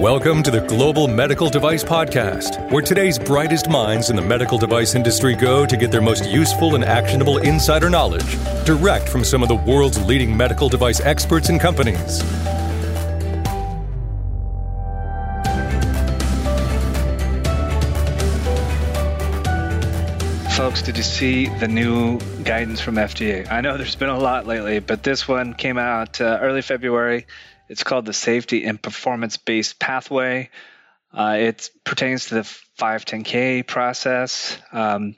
Welcome to the Global Medical Device Podcast, where today's brightest minds in the medical device industry go to get their most useful and actionable insider knowledge direct from some of the world's leading medical device experts and companies. Folks, did you see the new guidance from FDA? I know there's been a lot lately, but this one came out uh, early February. It's called the Safety and Performance Based Pathway. Uh, it pertains to the 510K process. Um,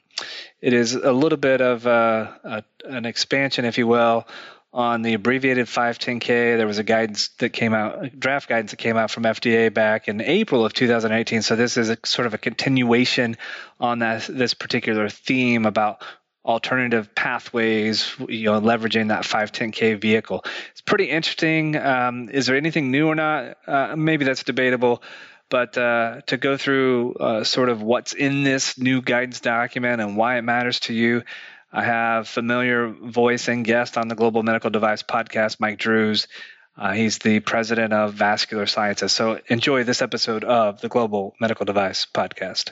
it is a little bit of a, a, an expansion, if you will, on the abbreviated 510K. There was a guidance that came out, draft guidance that came out from FDA back in April of 2018. So this is a sort of a continuation on that this particular theme about alternative pathways, you know, leveraging that 510K vehicle. It's pretty interesting. Um, is there anything new or not? Uh, maybe that's debatable. But uh, to go through uh, sort of what's in this new guidance document and why it matters to you, I have familiar voice and guest on the Global Medical Device Podcast, Mike Drues. Uh, he's the president of Vascular Sciences. So enjoy this episode of the Global Medical Device Podcast.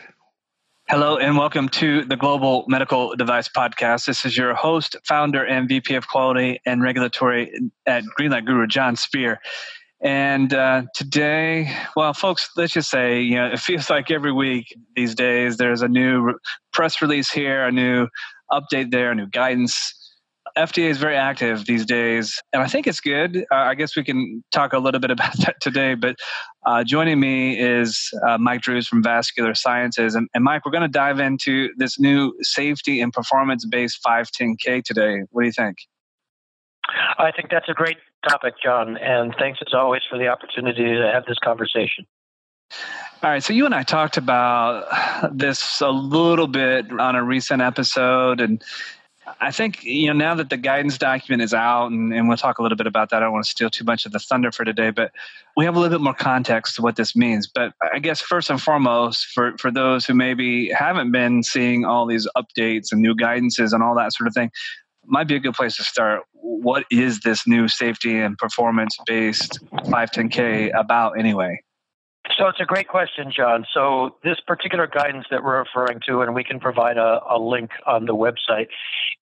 Hello and welcome to the Global Medical Device Podcast. This is your host, founder, and VP of Quality and Regulatory at Greenlight Guru, John Speer. And uh, today, well, folks, let's just say, you know, it feels like every week these days there's a new press release here, a new update there, a new guidance FDA is very active these days, and I think it's good. Uh, I guess we can talk a little bit about that today. But uh, joining me is uh, Mike Drues from Vascular Sciences. And, and Mike, we're going to dive into this new safety and performance based 510K today. What do you think? I think that's a great topic, John. And thanks as always for the opportunity to have this conversation. All right, so you and I talked about this a little bit on a recent episode, and I think you know now that the guidance document is out, and, and, we'll talk a little bit about that. I don't want to steal too much of the thunder for today, but we have a little bit more context to what this means. But I guess first and foremost, for for those who maybe haven't been seeing all these updates and new guidances and all that sort of thing, might be a good place to start. What is this new safety and performance based 510K about anyway? So it's a great question, John. So this particular guidance that we're referring to, and we can provide a, a link on the website,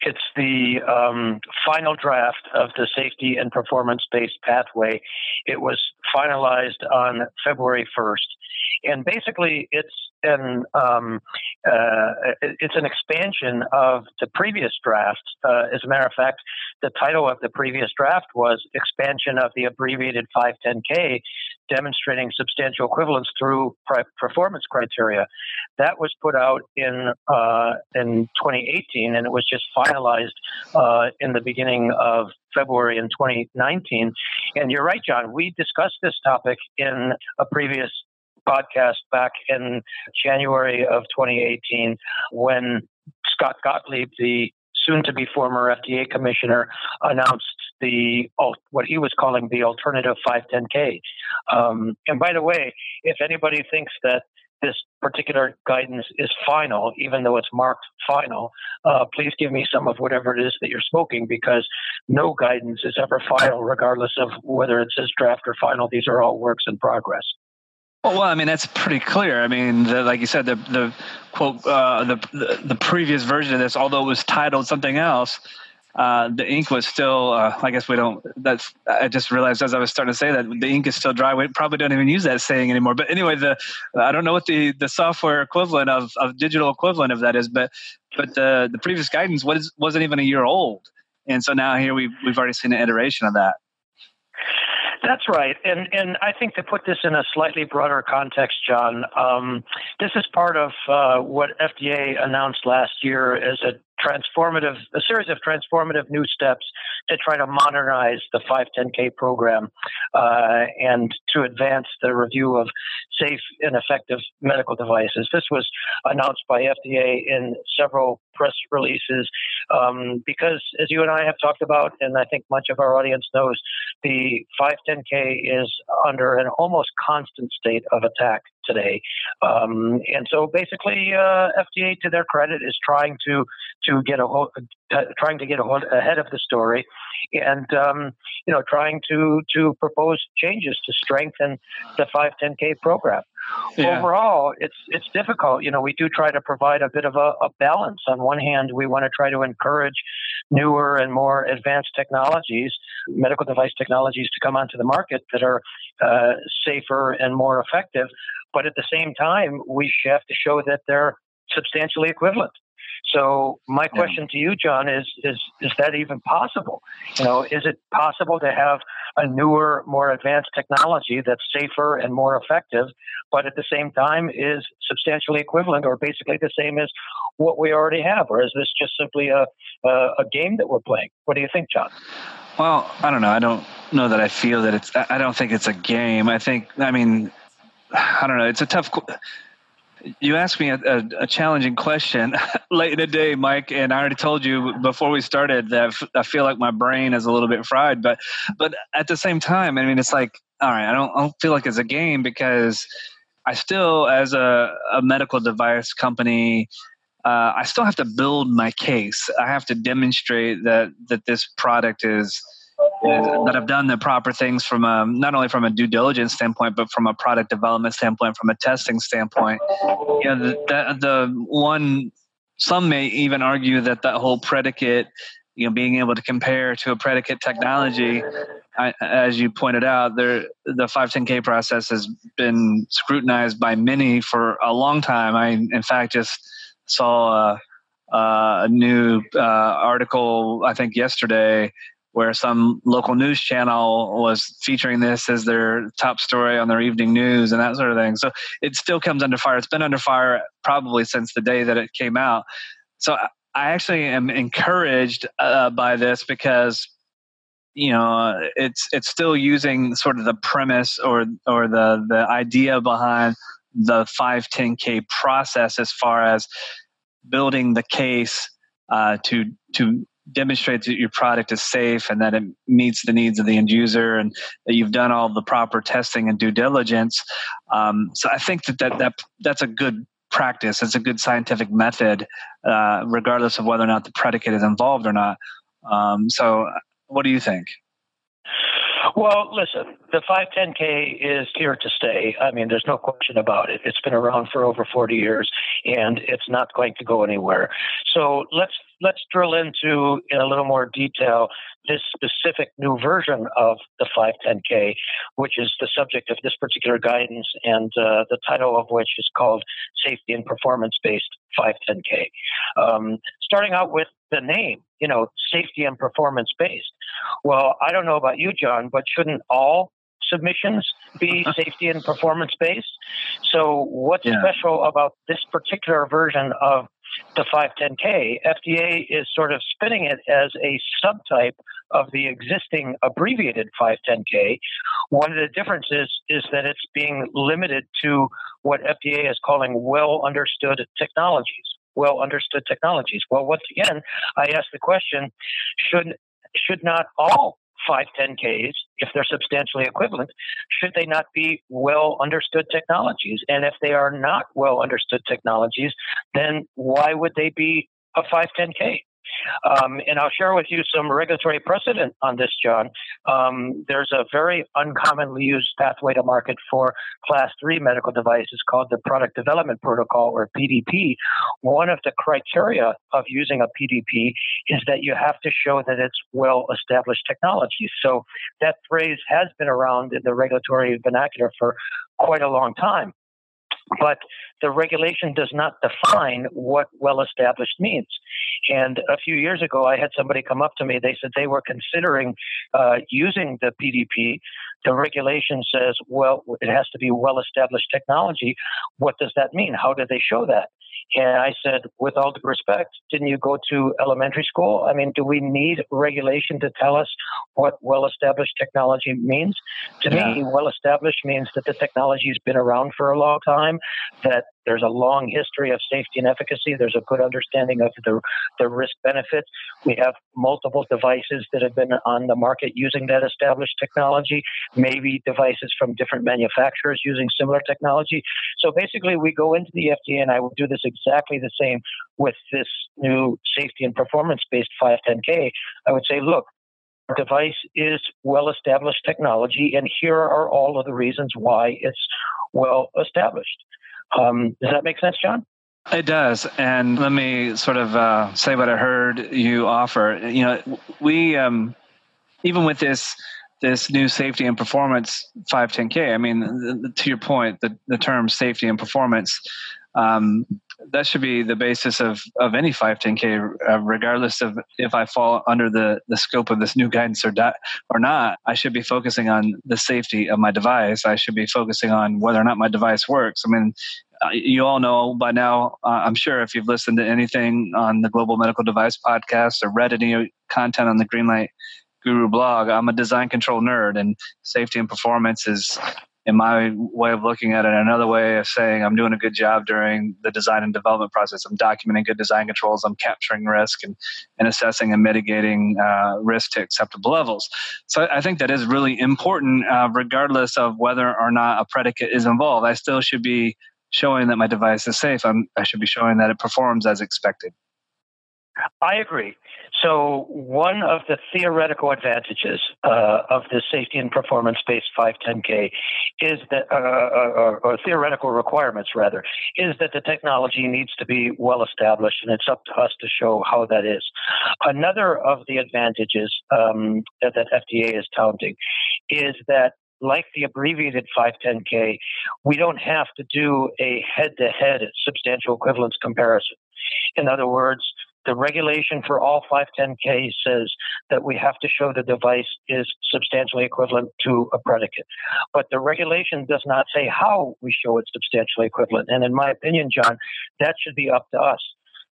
it's the um, final draft of the safety and performance-based pathway. It was finalized on February 1st. And basically, it's an um, uh, it's an expansion of the previous draft. Uh, as a matter of fact, the title of the previous draft was "Expansion of the Abbreviated 510K, Demonstrating Substantial Equivalence Through Performance Criteria." That was put out in uh, in 2018, and it was just finalized uh, in the beginning of February in 2019. And you're right, John. We discussed this topic in a previous podcast back in January of 2018 when Scott Gottlieb, the soon to be former FDA commissioner, announced the what he was calling the alternative 510K. Um, and by the way, if anybody thinks that this particular guidance is final, even though it's marked final, uh, please give me some of whatever it is that you're smoking because no guidance is ever final, regardless of whether it says draft or final. These are all works in progress. Well, I mean that's pretty clear. I mean, the, like you said, the the quote uh, the, the, the previous version of this, although it was titled something else, uh, the ink was still. Uh, I guess we don't. That's. I just realized as I was starting to say that the ink is still dry. We probably don't even use that saying anymore. But anyway, the I don't know what the the software equivalent of of digital equivalent of that is, but but the the previous guidance was wasn't even a year old, and so now here we we've already seen an iteration of that. That's right, and and I think to put this in a slightly broader context, John, um, this is part of uh, what FDA announced last year as a transformative, a series of transformative new steps to try to modernize the 510K program uh, and to advance the review of safe and effective medical devices. This was announced by FDA in several press releases um, because, as you and I have talked about, and I think much of our audience knows, the 510K is under an almost constant state of attack today. Um, and so basically, uh, FDA, to their credit, is trying to to get a hold, uh, trying to get a hold, ahead of the story, and um, you know, trying to to propose changes to strengthen the 510K program. Yeah. Overall, it's it's difficult. You know, we do try to provide a bit of a, a balance. On one hand, we want to try to encourage newer and more advanced technologies, medical device technologies, to come onto the market that are uh, safer and more effective. But at the same time, we have to show that they're substantially equivalent. So my question yeah. to you, John, is is is that even possible? You know, is it possible to have a newer, more advanced technology that's safer and more effective, but at the same time is substantially equivalent or basically the same as what we already have, or is this just simply a a, a game that we're playing? What do you think, John? Well, I don't know. I don't know that I feel that it's. I don't think it's a game. I think. I mean, I don't know. It's a tough you asked me a, a, a, challenging question late in the day, Mike, and I already told you before we started that I feel like my brain is a little bit fried. But but at the same time, I mean, it's like all right, I don't, I don't feel like it's a game because I still, as a, a medical device company, uh, I still have to build my case. I have to demonstrate that that this product is that have done the proper things from a, not only from a due diligence standpoint, but from a product development standpoint, from a testing standpoint. You know, the, the, one, some may even argue that that whole predicate, you know, being able to compare to a predicate technology, I, as you pointed out, there the 510K process has been scrutinized by many for a long time. I, in fact, just saw a, a new uh, article, I think yesterday, where some local news channel was featuring this as their top story on their evening news and that sort of thing. So it still comes under fire. It's been under fire probably since the day that it came out. So I actually am encouraged uh, by this because you know it's it's still using sort of the premise or or the the idea behind the 510k process as far as building the case uh, to to demonstrates that your product is safe and that it meets the needs of the end user and that you've done all the proper testing and due diligence. Um, so I think that, that, that that's a good practice. It's a good scientific method, uh, regardless of whether or not the predicate is involved or not. Um, so what do you think? Well, listen, the 510K is here to stay. I mean, there's no question about it. It's been around for over 40 years, and it's not going to go anywhere. So let's let's drill into in a little more detail this specific new version of the 510K, which is the subject of this particular guidance, and uh, the title of which is called Safety and Performance Based 510K. Um, starting out with the name, you know, safety and performance based. Well, I don't know about you, John, but shouldn't all submissions be safety and performance based? So, what's yeah. special about this particular version of the 510K? FDA is sort of spinning it as a subtype of the existing abbreviated 510K. One of the differences is that it's being limited to what FDA is calling well understood technologies well understood technologies. Well, once again, I ask the question should, should not all 510Ks, if they're substantially equivalent, should they not be well understood technologies? And if they are not well understood technologies, then why would they be a 510K? Um, and I'll share with you some regulatory precedent on this, John. Um, there's a very uncommonly used pathway to market for class three medical devices called the Product Development Protocol or PDP. One of the criteria of using a PDP is that you have to show that it's well established technology. So that phrase has been around in the regulatory vernacular for quite a long time but the regulation does not define what well established means. And a few years ago, I had somebody come up to me. They said they were considering uh, using the PDP. The regulation says, well, it has to be well established technology. What does that mean? How do they show that? And I said, with all due respect, didn't you go to elementary school? I mean, do we need regulation to tell us what well established technology means? To yeah. me, well established means that the technology has been around for a long time, that There's a long history of safety and efficacy. There's a good understanding of the, the risk benefits. We have multiple devices that have been on the market using that established technology, maybe devices from different manufacturers using similar technology. So basically, we go into the FDA, and I will do this exactly the same with this new safety and performance based 510K. I would say, look, device is well established technology, and here are all of the reasons why it's well established. Um, does that make sense, John? It does. And let me sort of uh, say what I heard you offer. You know, we, um, even with this, this new safety and performance 510K, I mean, to your point, the, the term safety and performance, um, that should be the basis of, of any 510K, uh, regardless of if I fall under the, the scope of this new guidance or, or not. I should be focusing on the safety of my device. I should be focusing on whether or not my device works. I mean, uh, you all know by now, uh, I'm sure if you've listened to anything on the Global Medical Device podcast or read any content on the Greenlight Guru blog, I'm a design control nerd, and safety and performance is in my way of looking at it, another way of saying I'm doing a good job during the design and development process. I'm documenting good design controls. I'm capturing risk and, and assessing and mitigating uh, risk to acceptable levels. So I think that is really important, uh, regardless of whether or not a predicate is involved. I still should be showing that my device is safe. I'm, I should be showing that it performs as expected. I agree. So, one of the theoretical advantages uh, of the safety and performance based 510K is that, uh, or, or, theoretical requirements rather, is that the technology needs to be well established and it's up to us to show how that is. Another of the advantages um, that, that FDA is touting is that like the abbreviated 510K, we don't have to do a head to head substantial equivalence comparison. In other words, the regulation for all 510K says that we have to show the device is substantially equivalent to a predicate. But the regulation does not say how we show it substantially equivalent. And in my opinion, John, that should be up to us.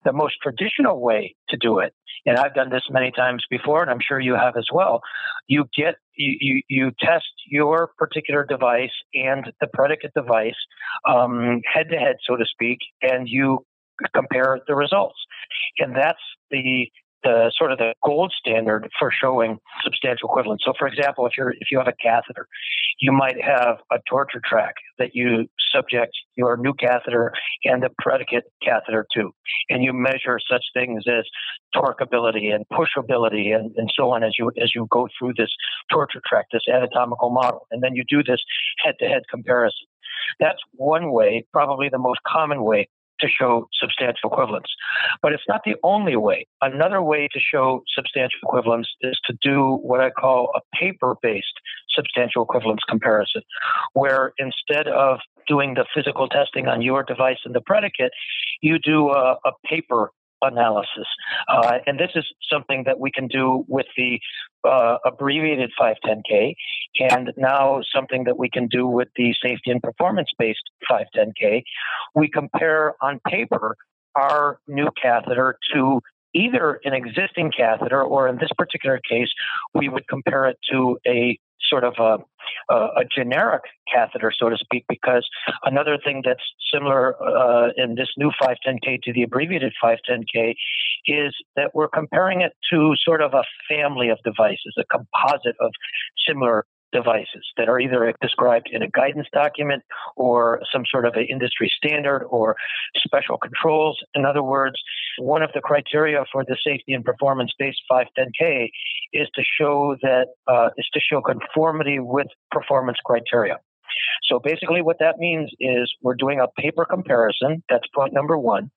The most traditional way to do it, and I've done this many times before, and I'm sure you have as well, you get you, you, you test your particular device and the predicate device um, head to head, so to speak, and you compare the results. And that's the the sort of the gold standard for showing substantial equivalence. So, for example, if you're if you have a catheter, you might have a torture track that you subject your new catheter and the predicate catheter to, and you measure such things as torqueability and pushability and, and so on as you as you go through this torture track, this anatomical model, and then you do this head-to-head comparison. That's one way, probably the most common way to show substantial equivalence. But it's not the only way. Another way to show substantial equivalence is to do what I call a paper based substantial equivalence comparison, where instead of doing the physical testing on your device and the predicate, you do a, a paper analysis. Uh, and this is something that we can do with the uh, abbreviated 510K, and now something that we can do with the safety and performance based 510K. We compare on paper our new catheter to either an existing catheter or in this particular case, we would compare it to a sort of a, a, generic catheter, so to speak, because another thing that's similar uh, in this new 510K to the abbreviated 510K is that we're comparing it to sort of a family of devices, a composite of similar devices that are either described in a guidance document or some sort of an industry standard or special controls. In other words, one of the criteria for the safety and performance based 510K is to show that uh, is to show conformity with performance criteria. So basically, what that means is we're doing a paper comparison. That's point number one.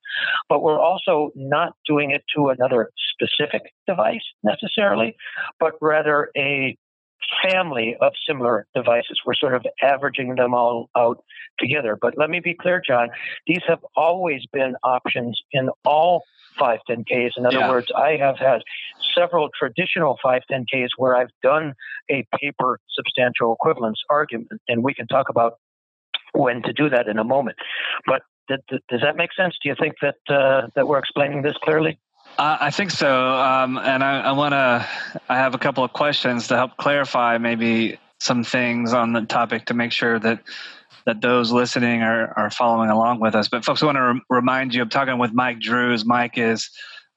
But we're also not doing it to another specific device necessarily, but rather a family of similar devices. We're sort of averaging them all out together. But let me be clear, John, these have always been options in all 510Ks. In other yeah. words, I have had several traditional 510Ks where I've done a paper substantial equivalence argument, and we can talk about when to do that in a moment. But does that make sense? Do you think that uh, that we're explaining this clearly? Uh, I think so, um, and I, I want to. I have a couple of questions to help clarify maybe some things on the topic to make sure that that those listening are, are following along with us. But folks, I want to re- remind you, I'm talking with Mike Drues. Mike is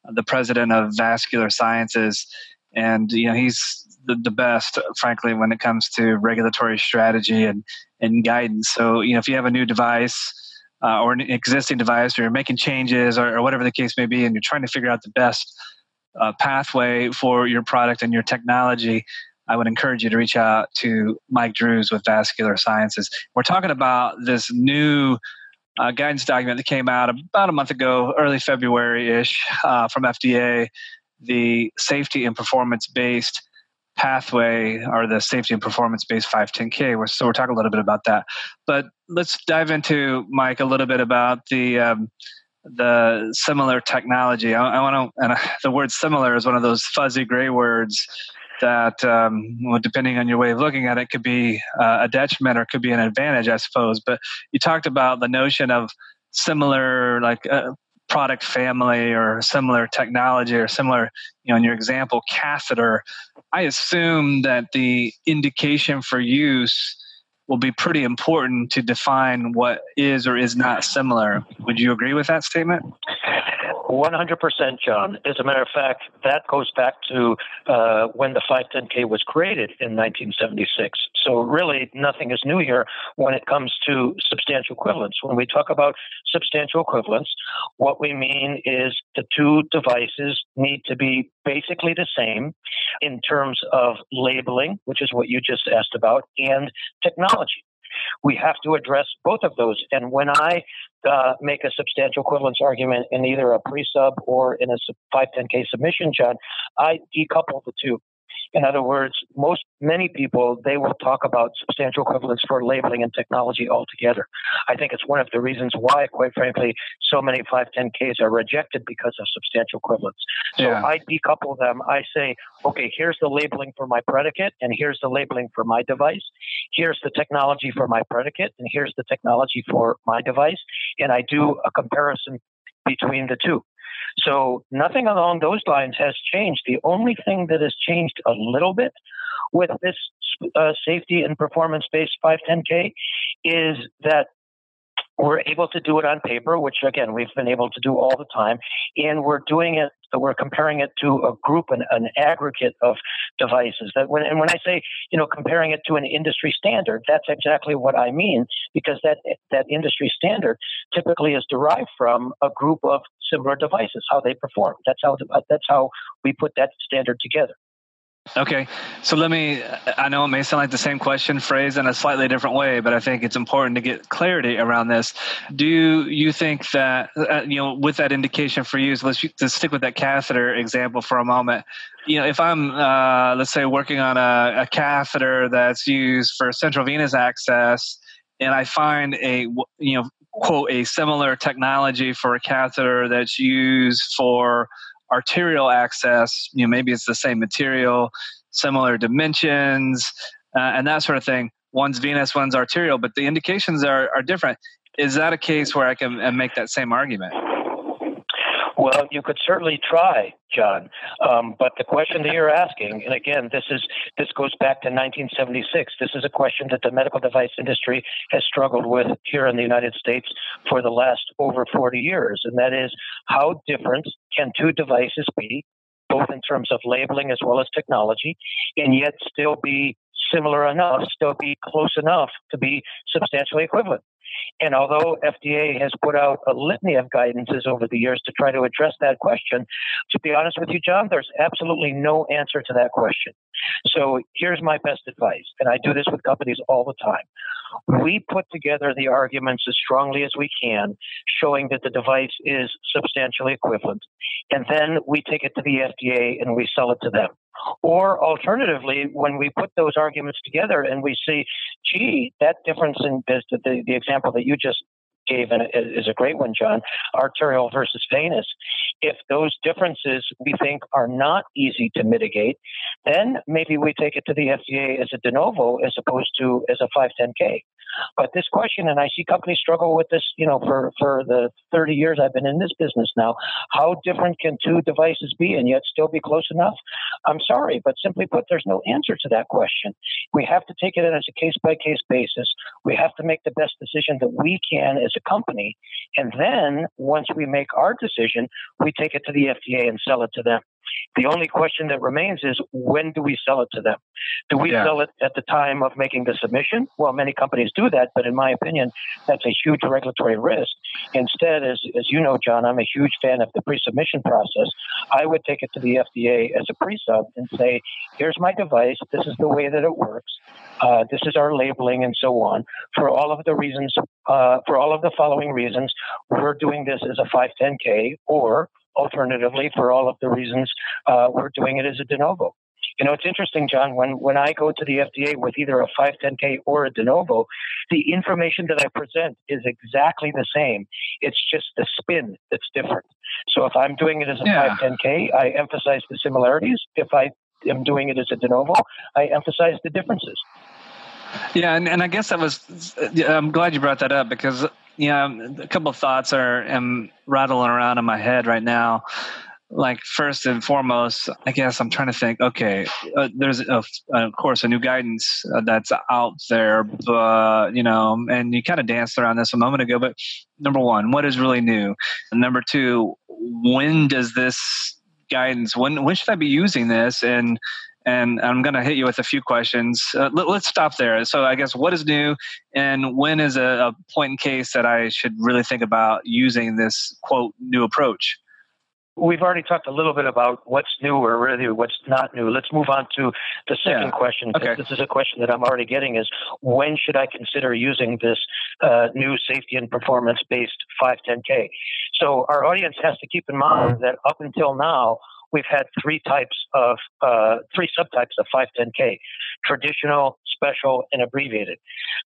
the president of Vascular Sciences, and you know he's the, the best, frankly, when it comes to regulatory strategy and and guidance. So you know if you have a new device. Uh, or an existing device, or you're making changes, or, or whatever the case may be, and you're trying to figure out the best uh, pathway for your product and your technology, I would encourage you to reach out to Mike Drues with Vascular Sciences. We're talking about this new uh, guidance document that came out about a month ago, early February ish, uh, from FDA, the safety and performance based pathway or the safety and performance based 510K. So we're talking a little bit about that. But let's dive into, Mike, a little bit about the. Um, the similar technology. I, I want to, and the word similar is one of those fuzzy gray words that, um, well, depending on your way of looking at it, could be uh, a detriment or could be an advantage, I suppose. But you talked about the notion of similar, like uh, product family or similar technology or similar, you know, in your example, catheter. I assume that the indication for use will be pretty important to define what is or is not similar. Would you agree with that statement? 100%, John. As a matter of fact, that goes back to uh, when the 510K was created in 1976. So, really, nothing is new here when it comes to substantial equivalence. When we talk about substantial equivalence, what we mean is the two devices need to be basically the same in terms of labeling, which is what you just asked about, and technology we have to address both of those. And when I uh, make a substantial equivalence argument in either a pre-sub or in a 510k submission, John, I decouple the two. In other words, most many people they will talk about substantial equivalence for labeling and technology altogether. I think it's one of the reasons why, quite frankly, so many 510Ks are rejected because of substantial equivalence. So yeah. I decouple them. I say, okay, here's the labeling for my predicate, and here's the labeling for my device. Here's the technology for my predicate, and here's the technology for my device. And I do a comparison between the two. So nothing along those lines has changed. The only thing that has changed a little bit with this uh, safety and performance based 510K is that we're able to do it on paper, which again we've been able to do all the time, and we're doing it. We're comparing it to a group, an, an aggregate of devices. That when and when I say you know comparing it to an industry standard, that's exactly what I mean because that that industry standard typically is derived from a group of similar devices, how they perform. That's how that's how we put that standard together. Okay, so let me. I know it may sound like the same question phrased in a slightly different way, but I think it's important to get clarity around this. Do you think that uh, you know, with that indication for use, let's just stick with that catheter example for a moment. You know, if I'm, uh, let's say, working on a, a catheter that's used for central venous access, and I find a you know quote a similar technology for a catheter that's used for arterial access, you know, maybe it's the same material, similar dimensions, uh, and that sort of thing. One's venous, one's arterial, but the indications are, are different. Is that a case where I can make that same argument? Well, you could certainly try, John. Um, but the question that you're asking, and again, this is this goes back to 1976. This is a question that the medical device industry has struggled with here in the United States for the last over 40 years, and that is how different can two devices be, both in terms of labeling as well as technology, and yet still be similar enough, still be close enough to be substantially equivalent. And although FDA has put out a litany of guidances over the years to try to address that question, to be honest with you, John, there's absolutely no answer to that question. So here's my best advice, and I do this with companies all the time. We put together the arguments as strongly as we can, showing that the device is substantially equivalent. And then we take it to the FDA and we sell it to them. Or alternatively, when we put those arguments together and we see, gee, that difference in the, the, example that you just gave and is a great one, John. Arterial versus venous. If those differences we think are not easy to mitigate, then maybe we take it to the FDA as a de novo as opposed to as a 510K. But this question, and I see companies struggle with this, you know, for, for the 30 years I've been in this business now. How different can two devices be and yet still be close enough? I'm sorry, but simply put, there's no answer to that question. We have to take it in as a case by case basis. We have to make the best decision that we can as a company. And then once we make our decision, we take it to the FDA and sell it to them. The only question that remains is when do we sell it to them? Do we yeah. sell it at the time of making the submission? Well, many companies do that, but in my opinion, that's a huge regulatory risk. Instead, as, as you know, John, I'm a huge fan of the pre submission process. I would take it to the FDA as a pre sub and say, here's my device. This is the way that it works. Uh, this is our labeling and so on. For all of the reasons, uh, for all of the following reasons, we're doing this as a 510K or alternatively, for all of the reasons, uh, we're doing it as a de novo. You know, it's interesting, John, when, when I go to the FDA with either a 510K or a de novo, the information that I present is exactly the same. It's just the spin that's different. So if I'm doing it as a yeah. 510K, I emphasize the similarities. If I am doing it as a de novo, I emphasize the differences. Yeah, and, and I guess that was, I'm glad you brought that up because yeah, a couple of thoughts are am rattling around in my head right now. Like first and foremost, I guess I'm trying to think. Okay, uh, there's a, of course a new guidance uh, that's out there, but you know, and you kind of danced around this a moment ago. But number one, what is really new? And number two, when does this guidance? When when should I be using this? And and I'm going to hit you with a few questions. Uh, let, us stop there. So, I guess what is new, and when is a, a, point in case that I should really think about using this quote new approach? We've already talked a little bit about what's new or really what's not new. Let's move on to the second yeah. question. Okay. This is a question that I'm already getting: is when should I consider using this uh, new safety and performance based 510K? So our audience has to keep in mind that up until now we've had three types of uh, three subtypes of 510K: traditional, special, and abbreviated.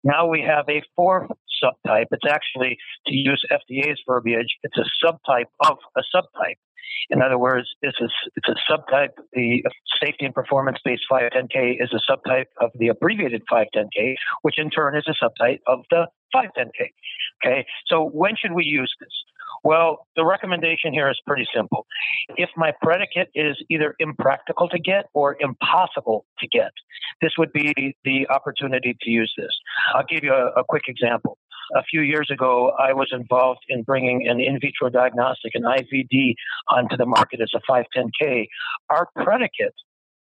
Now we have a fourth subtype. It's actually, to use FDA's verbiage, it's a subtype of a subtype. In other words, it's a, it's a subtype. The safety and performance based 510K is a subtype of the abbreviated 510K, which in turn is a subtype of the 510K. Okay, so when should we use this? Well, the recommendation here is pretty simple. If my predicate is either impractical to get or impossible to get, this would be the opportunity to use this. I'll give you a, a quick example. A few years ago, I was involved in bringing an in vitro diagnostic, an IVD, onto the market as a 510K. Our predicate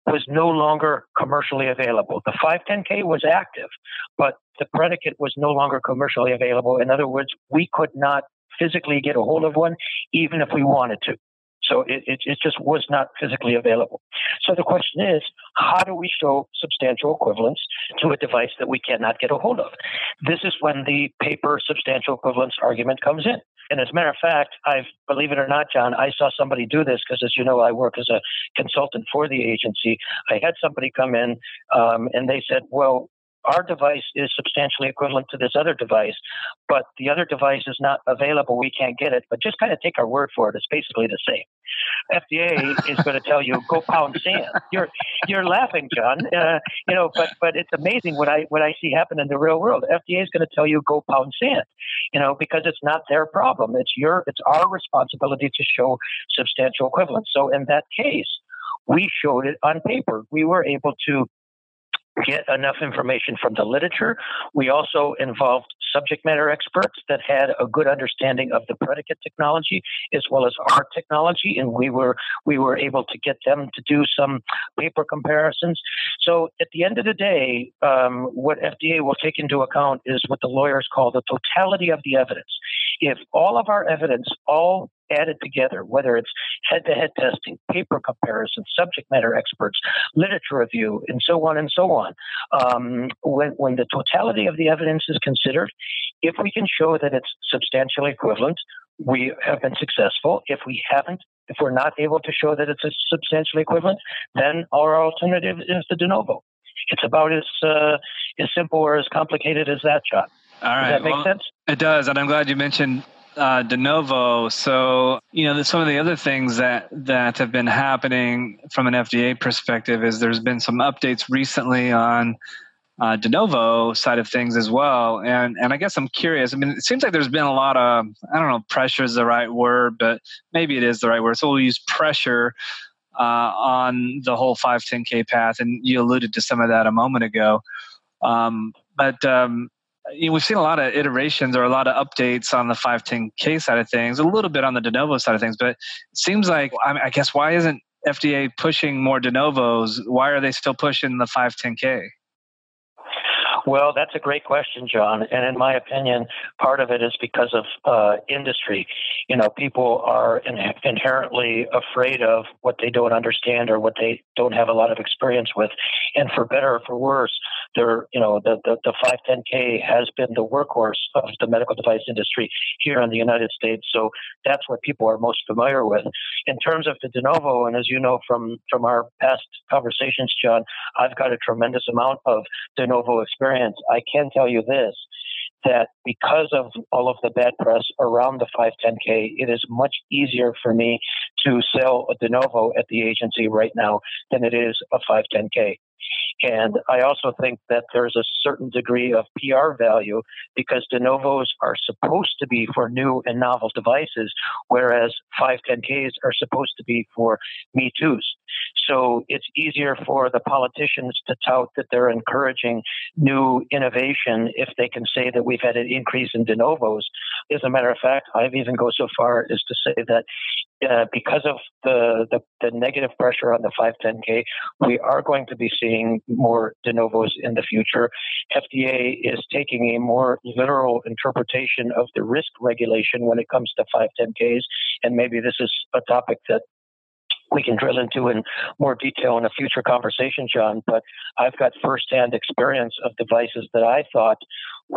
was no longer commercially available. The 510K was active, but the predicate was no longer commercially available. In other words, we could not physically get a hold of one, even if we wanted to. So it, it, it, just was not physically available. So the question is, how do we show substantial equivalence to a device that we cannot get a hold of? This is when the paper substantial equivalence argument comes in. And as a matter of fact, I've, believe it or not, John, I saw somebody do this because, as you know, I work as a consultant for the agency. I had somebody come in um, and they said, well, our device is substantially equivalent to this other device, but the other device is not available. We can't get it. But just kind of take our word for it. It's basically the same. FDA is going to tell you go pound sand. You're you're laughing, John. Uh, you know, but but it's amazing what I what I see happen in the real world. FDA is going to tell you go pound sand. You know, because it's not their problem. It's your it's our responsibility to show substantial equivalence. So in that case, we showed it on paper. We were able to get enough information from the literature. We also involved subject matter experts that had a good understanding of the predicate technology as well as our technology, and we were we were able to get them to do some paper comparisons. So at the end of the day, um, what FDA will take into account is what the lawyers call the totality of the evidence. If all of our evidence, all added together, whether it's head to head testing, paper comparison, subject matter experts, literature review, and so on and so on. Um, when, when the totality of the evidence is considered, if we can show that it's substantially equivalent, we have been successful. If we haven't, if we're not able to show that it's a substantially equivalent, then our alternative is the de novo. It's about as uh, as simple or as complicated as that, John. All right. Does that make well, sense? It does, and I'm glad you mentioned uh, de novo. So, you know, some of the other things that that have been happening from an FDA perspective is there's been some updates recently on uh, de novo side of things as well. And and I guess I'm curious. I mean, it seems like there's been a lot of I don't know, pressure is the right word, but maybe it is the right word. So we'll use pressure uh, on the whole 510k path, and you alluded to some of that a moment ago. Um, but um, we've seen a lot of iterations or a lot of updates on the 510k side of things, a little bit on the de novo side of things, but it seems like I, guess why isn't FDA pushing more de novos? Why are they still pushing the 510k? Well, that's a great question, John. And in my opinion, part of it is because of uh, industry. You know, people are in- inherently afraid of what they don't understand or what they don't have a lot of experience with. And for better or for worse, there, you know, the, the, the 510K has been the workhorse of the medical device industry here in the United States. So that's what people are most familiar with. In terms of the de novo, and as you know from, from our past conversations, John, I've got a tremendous amount of de novo experience. I can tell you this that because of all of the bad press around the 510K, it is much easier for me to sell a de novo at the agency right now than it is a 510K. And I also think that there's a certain degree of PR value because de novos are supposed to be for new and novel devices, whereas 510Ks are supposed to be for Me Too's. So it's easier for the politicians to tout that they're encouraging new innovation if they can say that we've had an increase in de novos. As a matter of fact, I've even go so far as to say that uh, because of the, the, the negative pressure on the 510K, we are going to be seeing more de novos in the future. FDA is taking a more literal interpretation of the risk regulation when it comes to 510Ks, and maybe this is a topic that we can drill into in more detail in a future conversation, John. But I've got firsthand experience of devices that I thought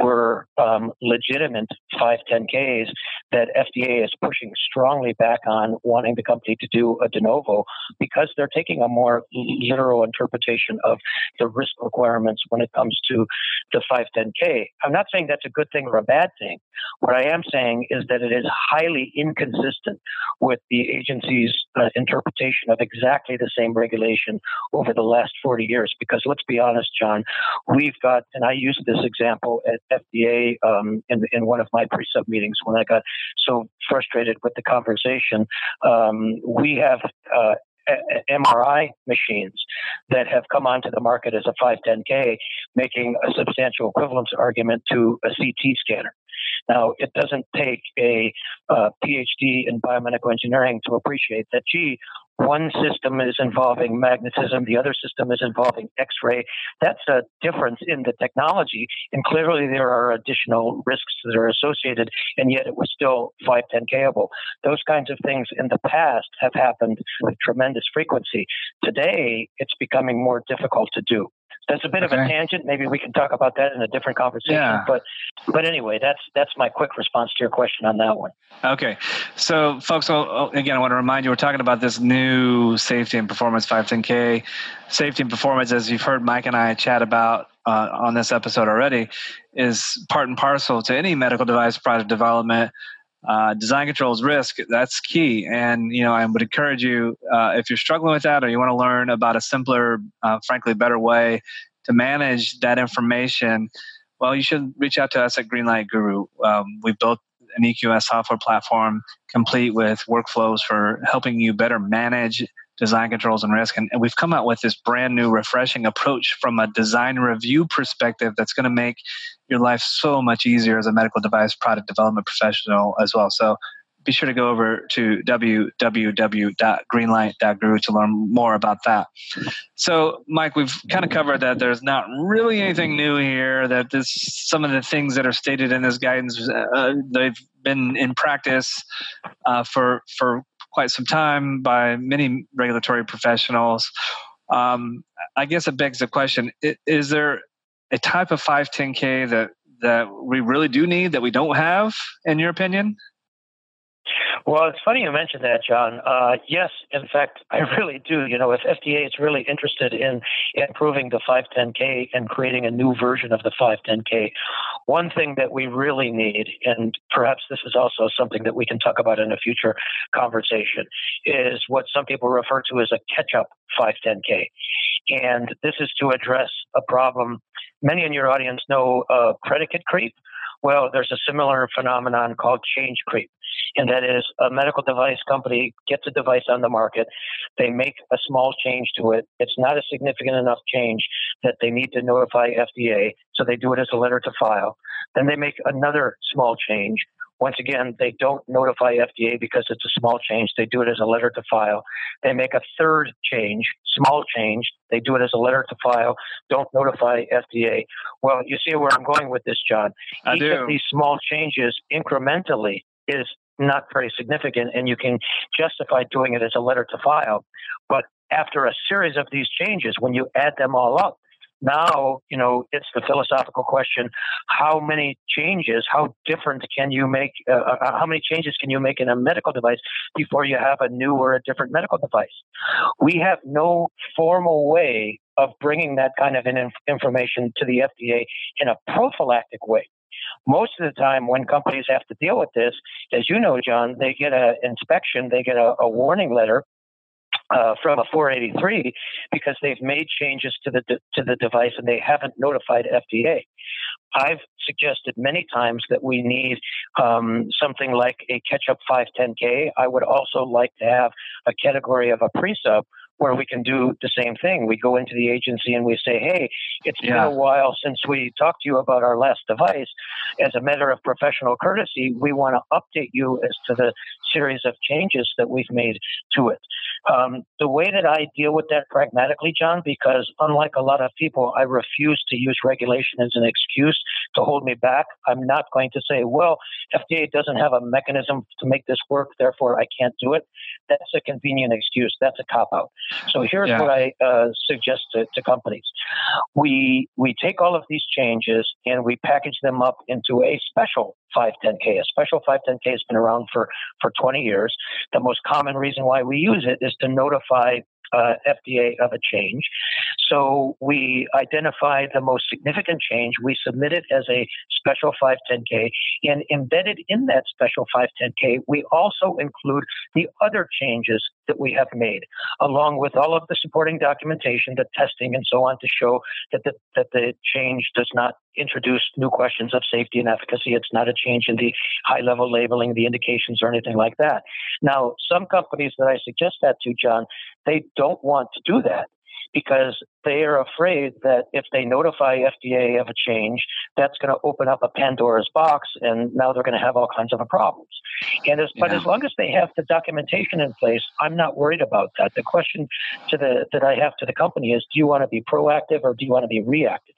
were um, legitimate 510Ks that FDA is pushing strongly back on wanting the company to do a de novo because they're taking a more literal interpretation of the risk requirements when it comes to the 510K. I'm not saying that's a good thing or a bad thing. What I am saying is that it is highly inconsistent with the agency's uh, interpretation of exactly the same regulation over the last 40 years. Because let's be honest, John, we've got, and I used this example at FDA um, in, in one of my pre-sub meetings when I got so frustrated with the conversation. Um, we have uh, MRI machines that have come onto the market as a 510K, making a substantial equivalence argument to a CT scanner. Now, it doesn't take a uh, PhD in biomedical engineering to appreciate that, gee, one system is involving magnetism, the other system is involving X ray. That's a difference in the technology. And clearly, there are additional risks that are associated, and yet it was still 510Kable. Those kinds of things in the past have happened with tremendous frequency. Today, it's becoming more difficult to do. That's a bit okay. of a tangent. Maybe we can talk about that in a different conversation. Yeah. But but anyway, that's that's my quick response to your question on that one. Okay, so folks, again, I want to remind you we're talking about this new safety and performance 510K. Safety and performance, as you've heard Mike and I chat about uh, on this episode already, is part and parcel to any medical device product development. Uh, design controls risk that's key. And you know i would encourage you uh, if you're struggling with that or you want to learn about a simpler uh, frankly better way to manage that information well you should reach out to us at greenlight guru. Um, we've built an eqs software platform complete with workflows for helping you better manage design controls and risk. And, and, we've come out with this brand new, refreshing approach from a design review perspective that's going to make your life so much easier as a medical device product development professional as well. So be sure to go over to www.greenlight.guru to learn more about that. So, Mike, we've kind of covered that there's not really anything new here. That this some of the things that are stated in this guidance uh, they've been in practice uh, for for quite some time by many regulatory professionals. Um, I guess it begs the question: Is there a type of 510k that that we really do need that we don't have, in your opinion? Well, it's funny you mentioned that, John. Uh, yes, in fact, I really do. You know, if FDA is really interested in improving the 510K and creating a new version of the 510K, one thing that we really need, and perhaps this is also something that we can talk about in a future conversation, is what some people refer to as a catch up 510K. And this is to address a problem. Many in your audience know uh, predicate creep. Well, there's a similar phenomenon called change creep. And that is a medical device company gets a device on the market. They make a small change to it. It's not a significant enough change that they need to notify FDA. So they do it as a letter to file. Then they make another small change. Once again, they don't notify FDA because it's a small change. They do it as a letter to file. They make a third change, small change. They do it as a letter to file. Don't notify FDA. Well, you see where I'm going with this, John. I Each do. of these small changes incrementally is not very significant, and you can justify doing it as a letter to file. But after a series of these changes, when you add them all up, now you know it's the philosophical question how many changes how different can you make uh, uh, how many changes can you make in a medical device before you have a new or a different medical device we have no formal way of bringing that kind of information to the fda in a prophylactic way most of the time when companies have to deal with this as you know john they get an inspection they get a, a warning letter uh, from a 483 because they've made changes to the de- to the device and they haven't notified FDA. I've suggested many times that we need um, something like a catch-up 510K. I would also like to have a category of a pre-sub where we can do the same thing. We go into the agency and we say, hey, it's Yeah. been a while since we talked to you about our last device. As a matter of professional courtesy, we want to update you as to the series of changes that we've made to it. Um, the way that I deal with that pragmatically, John, because unlike a lot of people, I refuse to use regulation as an excuse to hold me back. I'm not going to say, well, FDA doesn't have a mechanism to make this work, therefore I can't do it. That's a convenient excuse. That's a cop out. So here's Yeah. what I uh, suggest to, to companies: we we take all of these changes and we package them up into a special 510k. A special 510k has been around for for 20 years. The most common reason why we use it is to notify uh, FDA of a change. So we identify the most significant change. We submit it as a special 510K. And embedded in that special 510K, we also include the other changes that we have made, along with all of the supporting documentation, the testing, and so on to show that the, that the change does not introduce new questions of safety and efficacy. It's not a change in the high level labeling, the indications, or anything like that. Now, some companies that I suggest that to, John, they don't want to do that because they are afraid that if they notify FDA of a change, that's going to open up a Pandora's box, and now they're going to have all kinds of problems. And as, but as long as they have the documentation in place, I'm not worried about that. The question to the that I have to the company is: Do you want to be proactive or do you want to be reactive?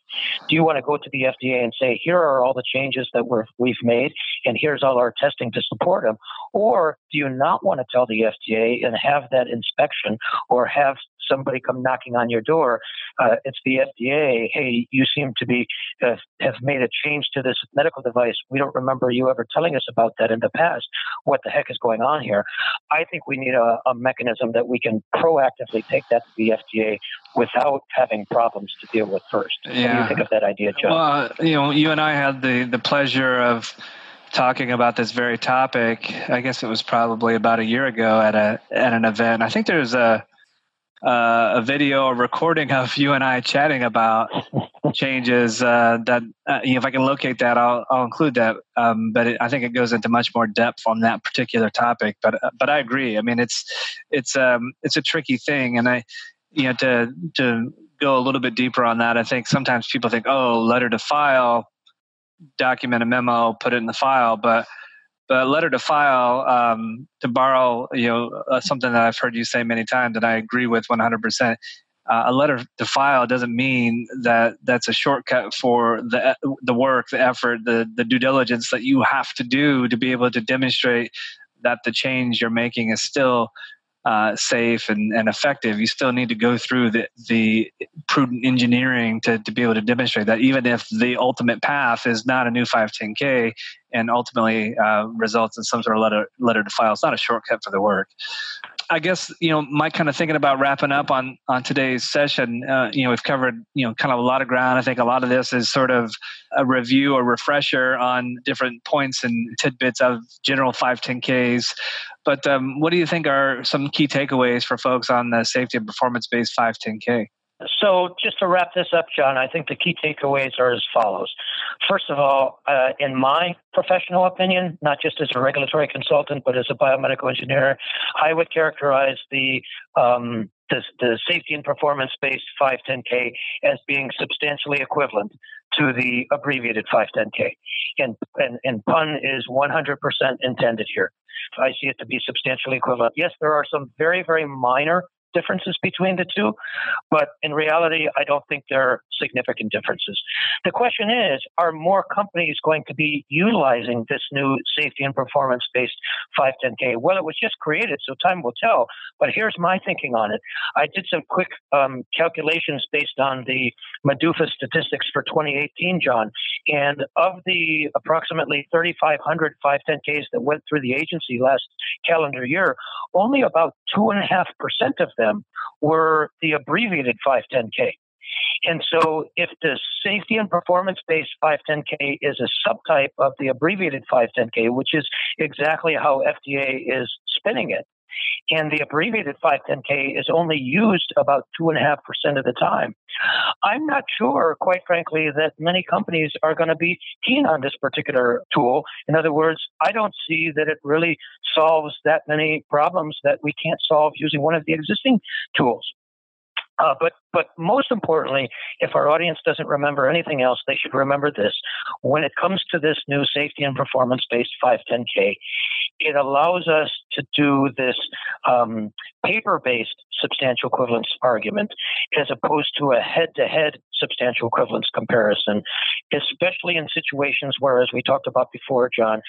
Do you want to go to the FDA and say, "Here are all the changes that we're, we've made, and here's all our testing to support them," or do you not want to tell the FDA and have that inspection or have somebody come knocking on your door? Uh, it's the FDA. Hey, you seem to be uh, have made a change to this medical device. We don't remember you ever telling us about that in the past. What the heck is going on here? I think we need a, a mechanism that we can proactively take that to the FDA without having problems to deal with first. What do Yeah. you think of that idea, John? Well, you know, you and I had the the pleasure of talking about this very topic. I guess it was probably about a year ago at a at an event. I think there's a uh, a video, a recording of you and I chatting about changes. Uh, that uh, you know, if I can locate that, I'll I'll include that. Um, but it, I think it goes into much more depth on that particular topic. But uh, but I agree. I mean, it's it's um it's a tricky thing, and I you know to to go a little bit deeper on that. I think sometimes people think, oh, letter to file, document a memo, put it in the file, but but a letter to file, um, to borrow, you know, uh, something that I've heard you say many times, and I agree with 100%. Uh, a letter to file doesn't mean that that's a shortcut for the the work, the effort, the the due diligence that you have to do to be able to demonstrate that the change you're making is still uh, safe and, and effective, you still need to go through the, the prudent engineering to, to be able to demonstrate that, even if the ultimate path is not a new 510K and ultimately uh, results in some sort of letter, letter to file. It's not a shortcut for the work. I guess you know, my kind of thinking about wrapping up on on today's session. Uh, you know, we've covered you know kind of a lot of ground. I think a lot of this is sort of a review or refresher on different points and tidbits of general 510ks. But um, what do you think are some key takeaways for folks on the safety and performance based 510k? So, just to wrap this up, John, I think the key takeaways are as follows. First of all, uh, in my professional opinion, not just as a regulatory consultant, but as a biomedical engineer, I would characterize the um, the, the, safety and performance based 510K as being substantially equivalent to the abbreviated 510K. And, and, and pun is 100% intended here. I see it to be substantially equivalent. Yes, there are some very, very minor differences between the two, but in reality, I don't think there are significant differences. The question is are more companies going to be utilizing this new safety and performance based 510K? Well, it was just created, so time will tell. But here's my thinking on it. I did some quick um, calculations based on the MDUFA statistics for 2018, John, and of the approximately 3,500 510Ks that went through the agency last calendar year, only about 2.5% of them were the abbreviated 510K. And so, if the safety and performance based 510K is a subtype of the abbreviated 510K, which is exactly how FDA is spinning it, and the abbreviated 510K is only used about 2.5% of the time. I'm not sure, quite frankly, that many companies are going to be keen on this particular tool. In other words, I don't see that it really solves that many problems that we can't solve using one of the existing tools. Uh, but but most importantly, if our audience doesn't remember anything else, they should remember this. When it comes to this new safety and performance based 510K, it allows us to do this um, paper based substantial equivalence argument as opposed to a head to head substantial equivalence comparison, especially in situations where, as we talked about before, John,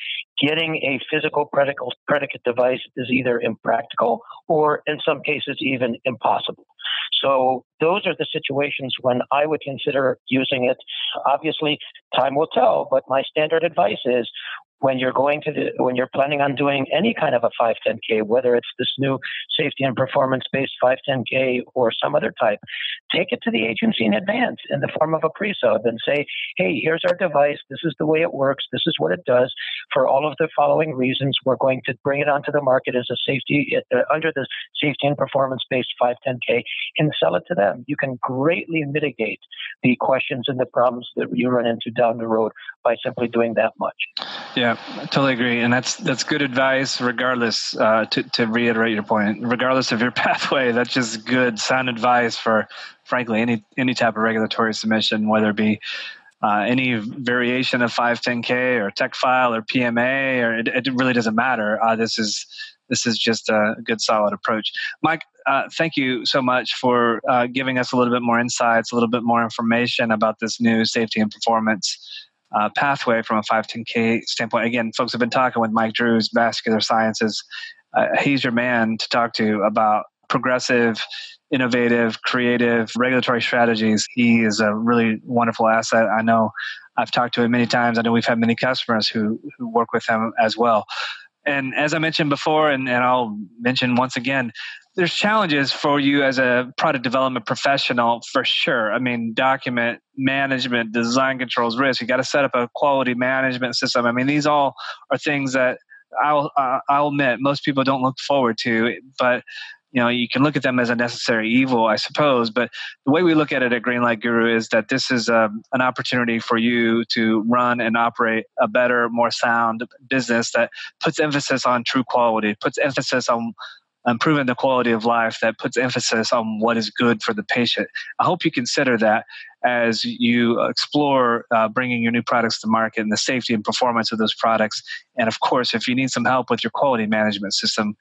getting a physical predicate, predicate device is either impractical or, in some cases, even impossible. So, those are the situations when I would consider using it. Obviously, time will tell, but my standard advice is when you're going to when you're planning on doing any kind of a 510k, whether it's this new safety and performance based 510k or some other type, take it to the agency in advance in the form of a pre-sub and say, hey, here's our device. This is the way it works. This is what it does. For all of the following reasons, we're going to bring it onto the market as a safety uh, under the safety and performance based 510k and sell it to them. You can greatly mitigate the questions and the problems that you run into down the road by simply doing that much. Yeah, I totally agree, and that's that's good advice. Regardless, uh, to to reiterate your point, regardless of your pathway, that's just good sound advice for, frankly, any any type of regulatory submission, whether it be uh, any variation of 510k or tech file or PMA, or it, it really doesn't matter. Uh, this is this is just a good solid approach. Mike, uh, thank you so much for uh, giving us a little bit more insights, a little bit more information about this new safety and performance uh, pathway from a 510K standpoint. Again, folks have been talking with Mike Drues, Vascular Sciences. Uh, he's your man to talk to about progressive, innovative, creative regulatory strategies. He is a really wonderful asset. I know I've talked to him many times. I know we've had many customers who, who work with him as well. And as I mentioned before, and, and I'll mention once again, there's challenges for you as a product development professional for sure. I mean, document management, design controls, risk. You got to set up a quality management system. I mean, these all are things that I'll uh, I'll admit most people don't look forward to, but you know you can look at them as a necessary evil i suppose but the way we look at it at greenlight guru is that this is um, an opportunity for you to run and operate a better more sound business that puts emphasis on true quality puts emphasis on improving the quality of life that puts emphasis on what is good for the patient. I hope you consider that as you explore uh, bringing your new products to market and the safety and performance of those products. And of course, if you need some help with your quality management system,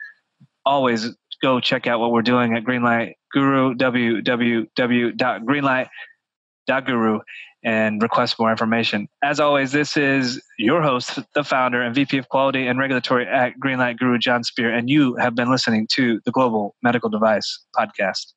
always go check out what we're doing at Greenlight Guru, www.greenlight.guru. and request more information. As always, this is your host, the founder and VP of Quality and Regulatory at Greenlight Guru, John Speer, and you have been listening to the Global Medical Device Podcast.